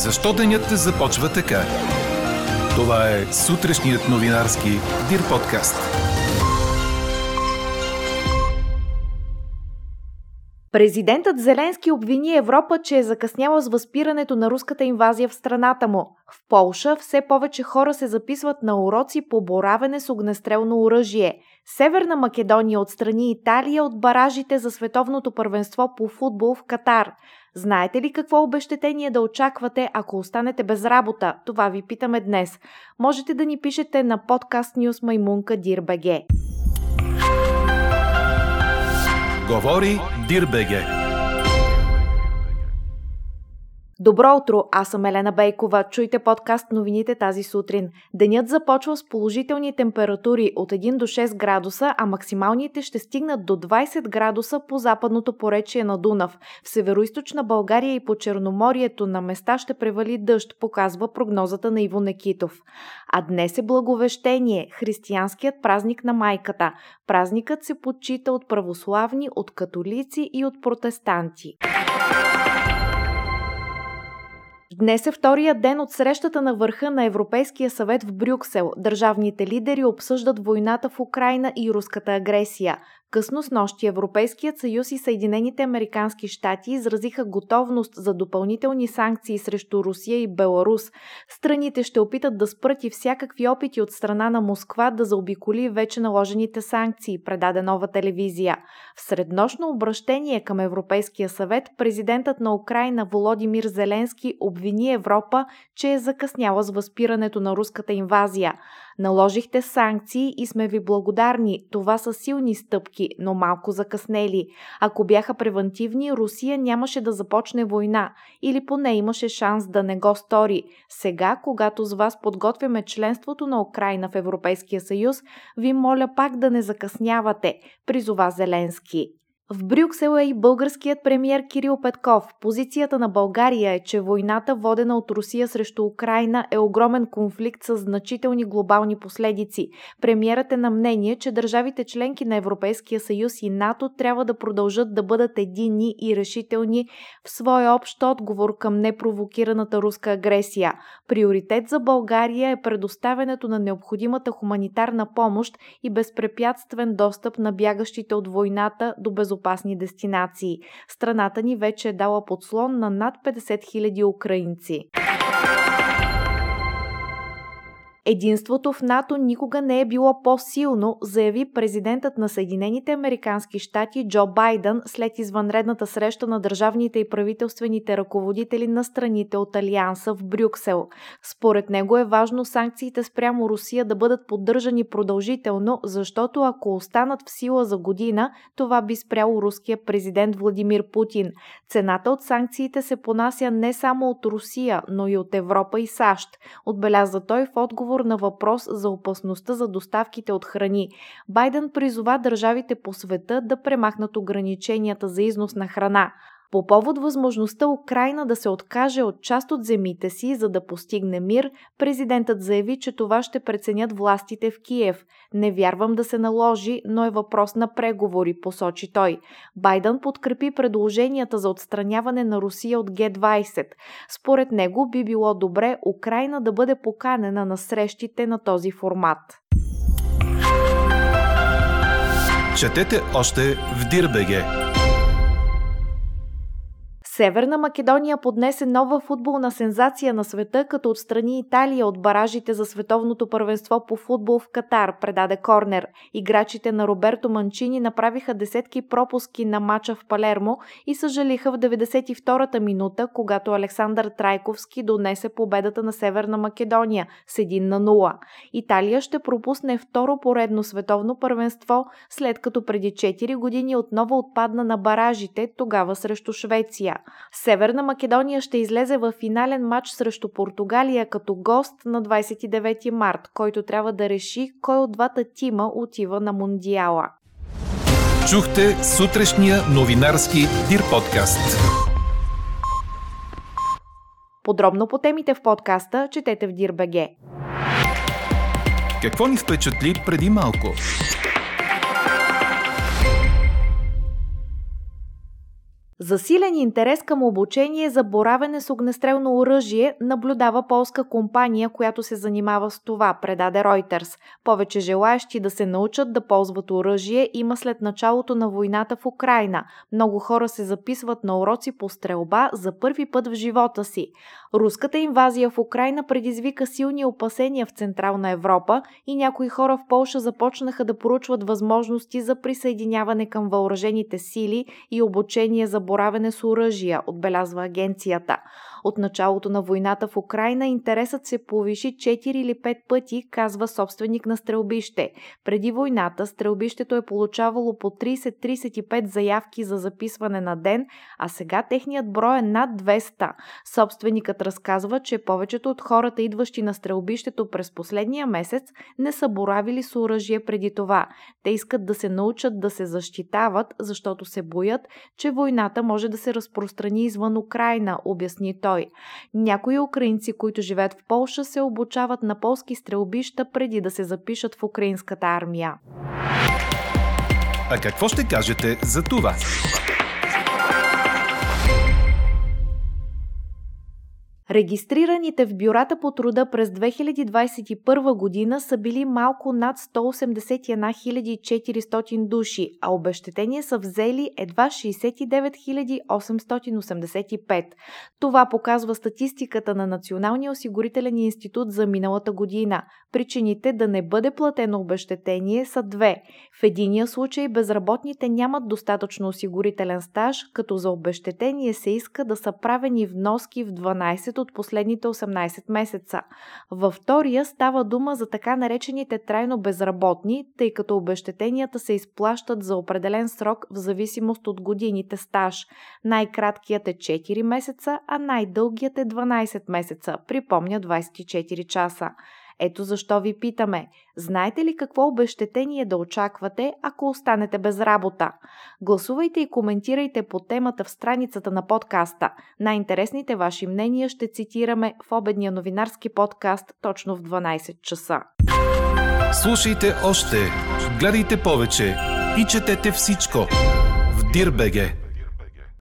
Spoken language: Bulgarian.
Защо денят започва така? Това е сутрешният новинарски Дир подкаст. Президентът Зеленски обвини Европа, че е закъсняла с възпирането на руската инвазия в страната му. В Полша все повече хора се записват на уроци по боравене с огнестрелно оръжие. Северна Македония отстрани Италия от баражите за световното първенство по футбол в Катар. Знаете ли какво обещетение да очаквате, ако останете без работа? Това ви питаме днес. Можете да ни пишете на подкаст Ньюс Маймунка Дирбеге. Говори Дирбеге. Добро утро, аз съм Елена Бейкова. Чуйте подкаст новините тази сутрин. Денят започва с положителни температури от 1 до 6 градуса, а максималните ще стигнат до 20 градуса по западното поречие на Дунав. В североизточна България и по Черноморието на места ще превали дъжд, показва прогнозата на Иво Некитов. А днес е благовещение, християнският празник на майката. Празникът се почита от православни, от католици и от протестанти. Днес е втория ден от срещата на върха на Европейския съвет в Брюксел. Държавните лидери обсъждат войната в Украина и руската агресия. Късно с нощи Европейският съюз и Съединените американски щати изразиха готовност за допълнителни санкции срещу Русия и Беларус. Страните ще опитат да спрат и всякакви опити от страна на Москва да заобиколи вече наложените санкции, предаде нова телевизия. В среднощно обращение към Европейския съвет президентът на Украина Володимир Зеленски обвини Европа, че е закъсняла с възпирането на руската инвазия. Наложихте санкции и сме ви благодарни. Това са силни стъпки, но малко закъснели. Ако бяха превентивни, Русия нямаше да започне война или поне имаше шанс да не го стори. Сега, когато с вас подготвяме членството на Украина в Европейския съюз, ви моля пак да не закъснявате, призова Зеленски. В Брюксел е и българският премьер Кирил Петков. Позицията на България е, че войната, водена от Русия срещу Украина, е огромен конфликт с значителни глобални последици. Премьерът е на мнение, че държавите членки на Европейския съюз и НАТО трябва да продължат да бъдат единни и решителни в своя общ отговор към непровокираната руска агресия. Приоритет за България е предоставянето на необходимата хуманитарна помощ и безпрепятствен достъп на бягащите от войната до безопасност безопасни дестинации. Страната ни вече е дала подслон на над 50 000 украинци. Единството в НАТО никога не е било по-силно, заяви президентът на Съединените Американски щати Джо Байден след извънредната среща на държавните и правителствените ръководители на страните от Алианса в Брюксел. Според него е важно санкциите спрямо Русия да бъдат поддържани продължително, защото ако останат в сила за година, това би спряло руския президент Владимир Путин. Цената от санкциите се понася не само от Русия, но и от Европа и САЩ, отбеляза той в отговор отговор на въпрос за опасността за доставките от храни. Байден призова държавите по света да премахнат ограниченията за износ на храна. По повод възможността Украина да се откаже от част от земите си, за да постигне мир, президентът заяви, че това ще преценят властите в Киев. Не вярвам да се наложи, но е въпрос на преговори, посочи той. Байден подкрепи предложенията за отстраняване на Русия от Г-20. Според него би било добре Украина да бъде поканена на срещите на този формат. Четете още в Дирбеге! Северна Македония поднесе нова футболна сензация на света, като отстрани Италия от баражите за световното първенство по футбол в Катар, предаде Корнер. Играчите на Роберто Манчини направиха десетки пропуски на мача в Палермо и съжалиха в 92-та минута, когато Александър Трайковски донесе победата на Северна Македония с 1 на 0. Италия ще пропусне второ поредно световно първенство, след като преди 4 години отново отпадна на баражите, тогава срещу Швеция. Северна Македония ще излезе в финален матч срещу Португалия като гост на 29 март, който трябва да реши кой от двата тима отива на Мундиала. Чухте сутрешния новинарски Дир подкаст. Подробно по темите в подкаста четете в Дирбеге. Какво ни впечатли преди малко? Засилен интерес към обучение за боравене с огнестрелно оръжие наблюдава полска компания, която се занимава с това, предаде Reuters. Повече желаящи да се научат да ползват оръжие има след началото на войната в Украина. Много хора се записват на уроци по стрелба за първи път в живота си. Руската инвазия в Украина предизвика силни опасения в Централна Европа и някои хора в Полша започнаха да поручват възможности за присъединяване към въоръжените сили и обучение за боравене с оръжия, отбелязва агенцията. От началото на войната в Украина интересът се повиши 4 или 5 пъти, казва собственик на стрелбище. Преди войната стрелбището е получавало по 30-35 заявки за записване на ден, а сега техният брой е над 200. Собственикът разказва, че повечето от хората, идващи на стрелбището през последния месец, не са боравили с оръжие преди това. Те искат да се научат да се защитават, защото се боят, че войната може да се разпространи извън Украина, обясни той. Някои украинци, които живеят в Полша, се обучават на полски стрелбища преди да се запишат в украинската армия. А какво ще кажете за това? Регистрираните в бюрата по труда през 2021 година са били малко над 181 400 души, а обещетения са взели едва 69 885. Това показва статистиката на Националния осигурителен институт за миналата година. Причините да не бъде платено обещетение са две. В единия случай безработните нямат достатъчно осигурителен стаж, като за обещетение се иска да са правени вноски в 12 от последните 18 месеца. Във втория става дума за така наречените трайно безработни, тъй като обещетенията се изплащат за определен срок в зависимост от годините стаж. Най-краткият е 4 месеца, а най-дългият е 12 месеца, припомня 24 часа. Ето защо ви питаме, знаете ли какво обещетение да очаквате, ако останете без работа? Гласувайте и коментирайте по темата в страницата на подкаста. Най-интересните ваши мнения ще цитираме в обедния новинарски подкаст точно в 12 часа. Слушайте още, гледайте повече и четете всичко в Дирбеге.